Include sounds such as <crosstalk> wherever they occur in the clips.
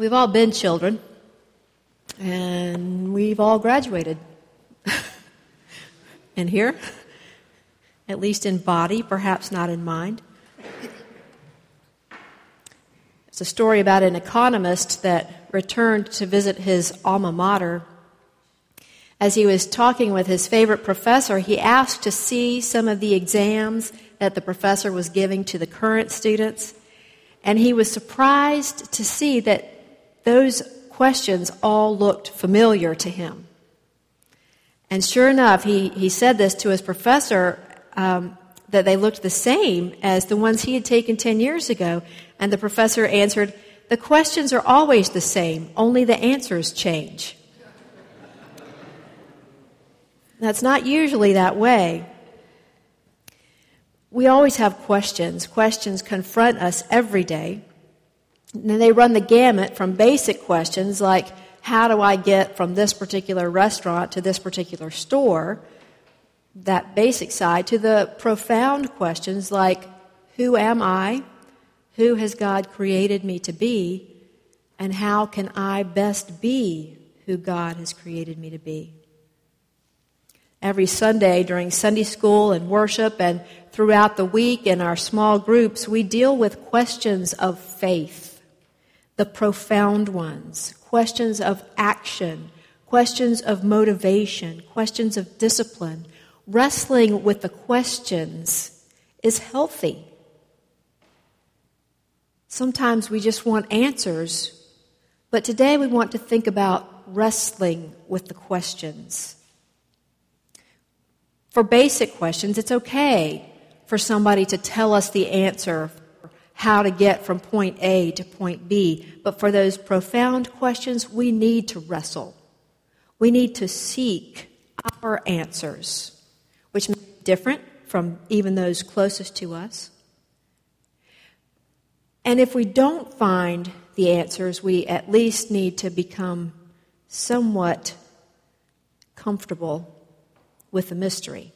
We've all been children, and we've all graduated. <laughs> and here, at least in body, perhaps not in mind. It's a story about an economist that returned to visit his alma mater. As he was talking with his favorite professor, he asked to see some of the exams that the professor was giving to the current students. And he was surprised to see that those questions all looked familiar to him. And sure enough, he, he said this to his professor um, that they looked the same as the ones he had taken 10 years ago. And the professor answered, The questions are always the same, only the answers change. That's not usually that way. We always have questions. Questions confront us every day. And they run the gamut from basic questions like, how do I get from this particular restaurant to this particular store? That basic side to the profound questions like, who am I? Who has God created me to be? And how can I best be who God has created me to be? Every Sunday during Sunday school and worship and throughout the week in our small groups, we deal with questions of faith, the profound ones, questions of action, questions of motivation, questions of discipline. Wrestling with the questions is healthy. Sometimes we just want answers, but today we want to think about wrestling with the questions. For basic questions, it's okay for somebody to tell us the answer how to get from point A to point B. But for those profound questions, we need to wrestle. We need to seek our answers, which may be different from even those closest to us. And if we don't find the answers, we at least need to become somewhat comfortable with the mystery.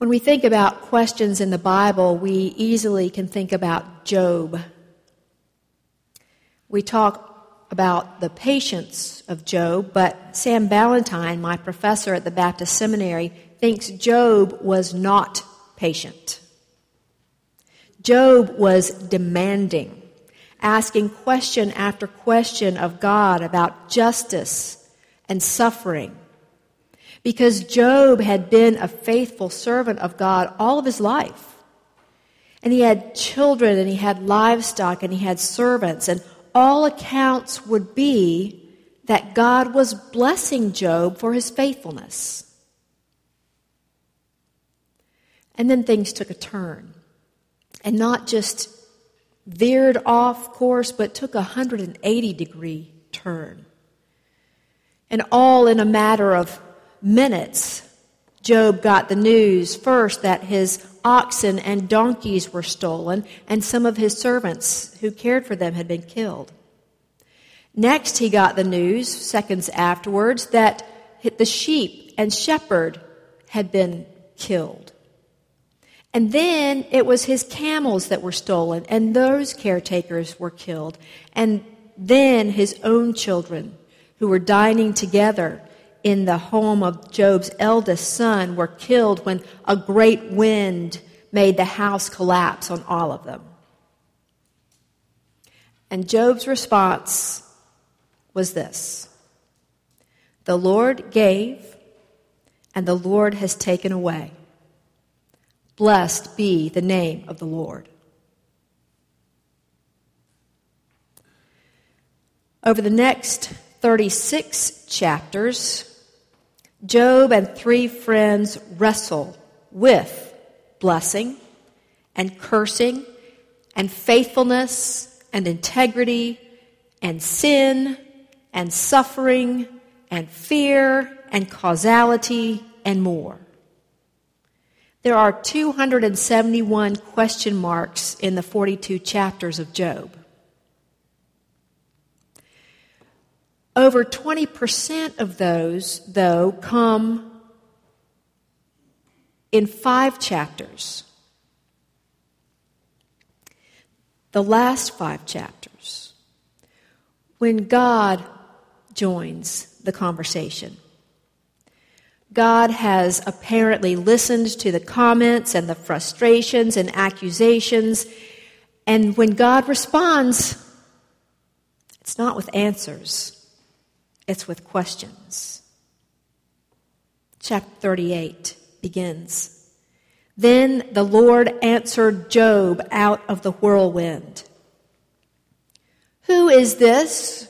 When we think about questions in the Bible, we easily can think about Job. We talk about the patience of Job, but Sam Ballantyne, my professor at the Baptist Seminary, thinks Job was not patient. Job was demanding, asking question after question of God about justice and suffering because Job had been a faithful servant of God all of his life. And he had children and he had livestock and he had servants, and all accounts would be that God was blessing Job for his faithfulness. And then things took a turn. And not just veered off course, but took a 180 degree turn. And all in a matter of minutes, Job got the news first that his oxen and donkeys were stolen, and some of his servants who cared for them had been killed. Next, he got the news, seconds afterwards, that the sheep and shepherd had been killed. And then it was his camels that were stolen, and those caretakers were killed. And then his own children, who were dining together, in the home of Job's eldest son were killed when a great wind made the house collapse on all of them. And Job's response was this The Lord gave, and the Lord has taken away. Blessed be the name of the Lord. Over the next 36 chapters, Job and three friends wrestle with blessing and cursing and faithfulness and integrity and sin and suffering and fear and causality and more. There are 271 question marks in the 42 chapters of Job. Over 20% of those, though, come in five chapters. the last five chapters, when God joins the conversation. God has apparently listened to the comments and the frustrations and accusations. And when God responds, it's not with answers, it's with questions. Chapter 38 begins. Then the Lord answered Job out of the whirlwind. Who is this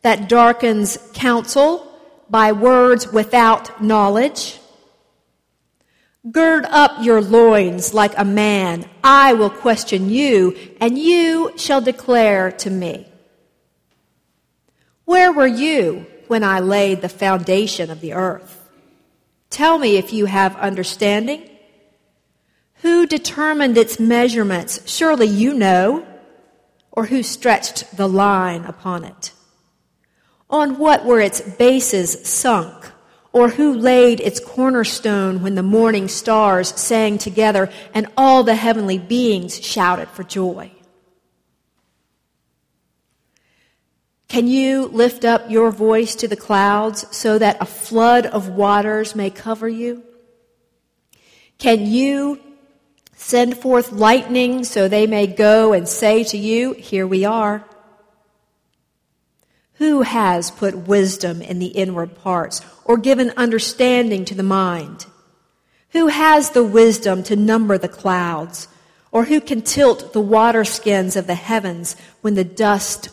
that darkens counsel by words without knowledge? Gird up your loins like a man. I will question you, and you shall declare to me. Where were you when I laid the foundation of the earth? Tell me if you have understanding. Who determined its measurements? Surely you know. Or who stretched the line upon it? On what were its bases sunk? Or who laid its cornerstone when the morning stars sang together and all the heavenly beings shouted for joy? Can you lift up your voice to the clouds so that a flood of waters may cover you? Can you Send forth lightning so they may go and say to you, Here we are. Who has put wisdom in the inward parts or given understanding to the mind? Who has the wisdom to number the clouds? Or who can tilt the water skins of the heavens when the dust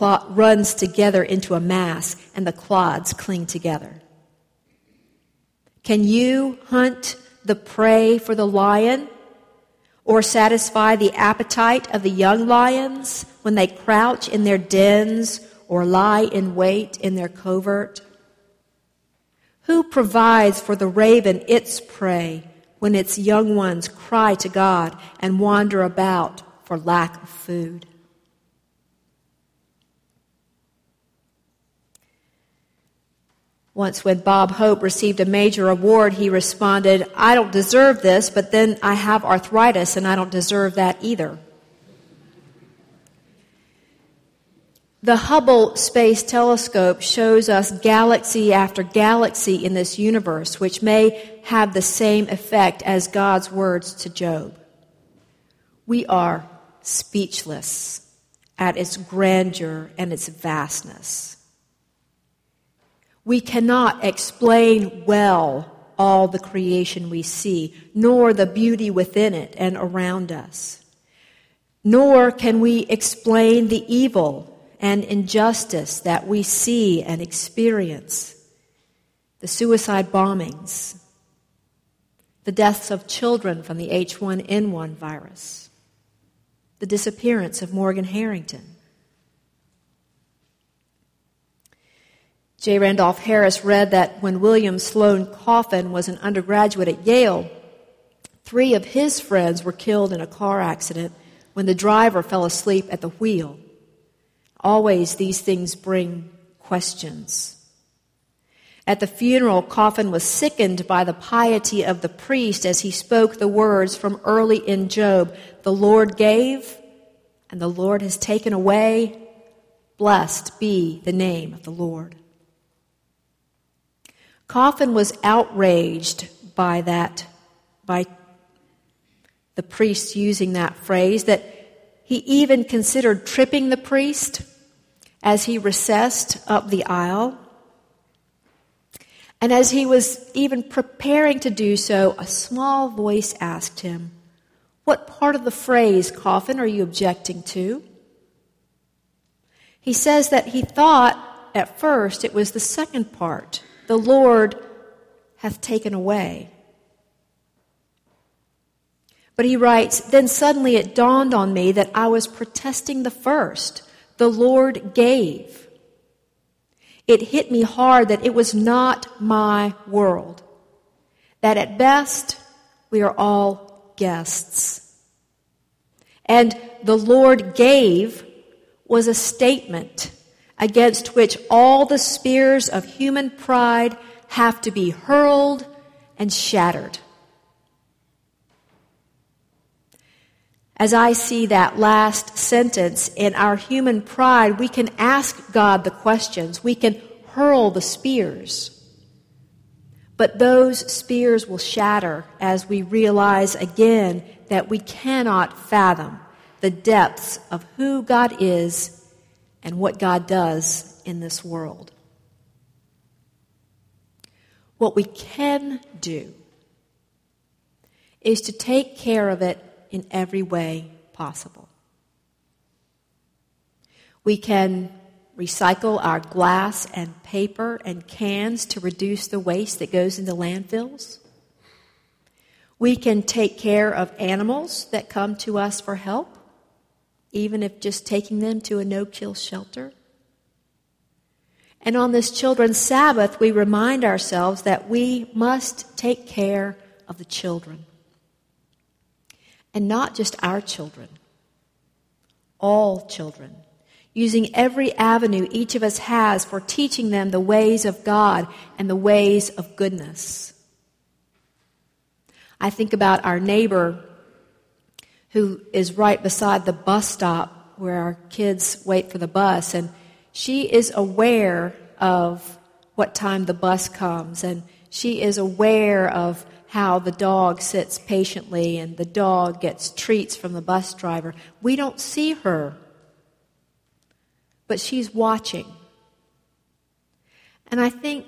runs together into a mass and the clods cling together? Can you hunt the prey for the lion or satisfy the appetite of the young lions when they crouch in their dens or lie in wait in their covert? Who provides for the raven its prey when its young ones cry to God and wander about for lack of food? Once, when Bob Hope received a major award, he responded, I don't deserve this, but then I have arthritis and I don't deserve that either. The Hubble Space Telescope shows us galaxy after galaxy in this universe, which may have the same effect as God's words to Job. We are speechless at its grandeur and its vastness. We cannot explain well all the creation we see, nor the beauty within it and around us. Nor can we explain the evil and injustice that we see and experience. The suicide bombings, the deaths of children from the H1N1 virus, the disappearance of Morgan Harrington, J. Randolph Harris read that when William Sloane Coffin was an undergraduate at Yale, three of his friends were killed in a car accident when the driver fell asleep at the wheel. Always these things bring questions. At the funeral, Coffin was sickened by the piety of the priest as he spoke the words from early in Job The Lord gave, and the Lord has taken away. Blessed be the name of the Lord. Coffin was outraged by that, by the priest using that phrase, that he even considered tripping the priest as he recessed up the aisle. And as he was even preparing to do so, a small voice asked him, What part of the phrase, coffin, are you objecting to? He says that he thought at first it was the second part the Lord hath taken away. But he writes, Then suddenly it dawned on me that I was protesting the first. The Lord gave. It hit me hard that it was not my world. That at best, we are all guests. And the Lord gave was a statement against which all the spears of human pride have to be hurled and shattered. as I see that last sentence in our human pride, we can ask God the questions. We can hurl the spears. But those spears will shatter as we realize again that we cannot fathom the depths of who God is and what God does in this world. What we can do is to take care of it in every way possible. We can recycle our glass and paper and cans to reduce the waste that goes into landfills. We can take care of animals that come to us for help, even if just taking them to a no kill shelter. And on this Children's Sabbath, we remind ourselves that we must take care of the children. And not just our children, all children, using every avenue each of us has for teaching them the ways of God and the ways of goodness. I think about our neighbor who is right beside the bus stop where our kids wait for the bus, and she is aware of what time the bus comes, and she is aware of how the dog sits patiently and the dog gets treats from the bus driver. We don't see her, but she's watching. And I think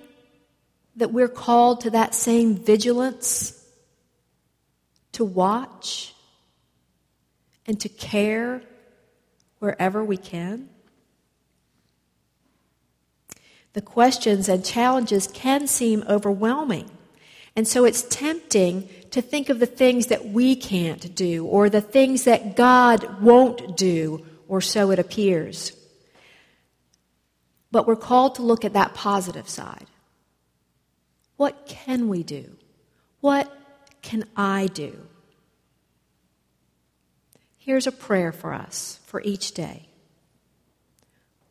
that we're called to that same vigilance to watch and to care wherever we can. The questions and challenges can seem overwhelming. And so it's tempting to think of the things that we can't do or the things that God won't do, or so it appears. But we're called to look at that positive side. What can we do? What can I do? Here's a prayer for us for each day.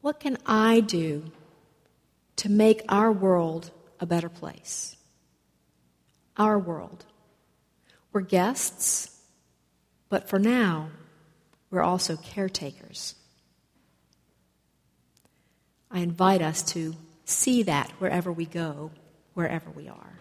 What can I do to make our world a better place? our world. We're guests, but for now, we're also caretakers. I invite us to see that wherever we go, wherever we are.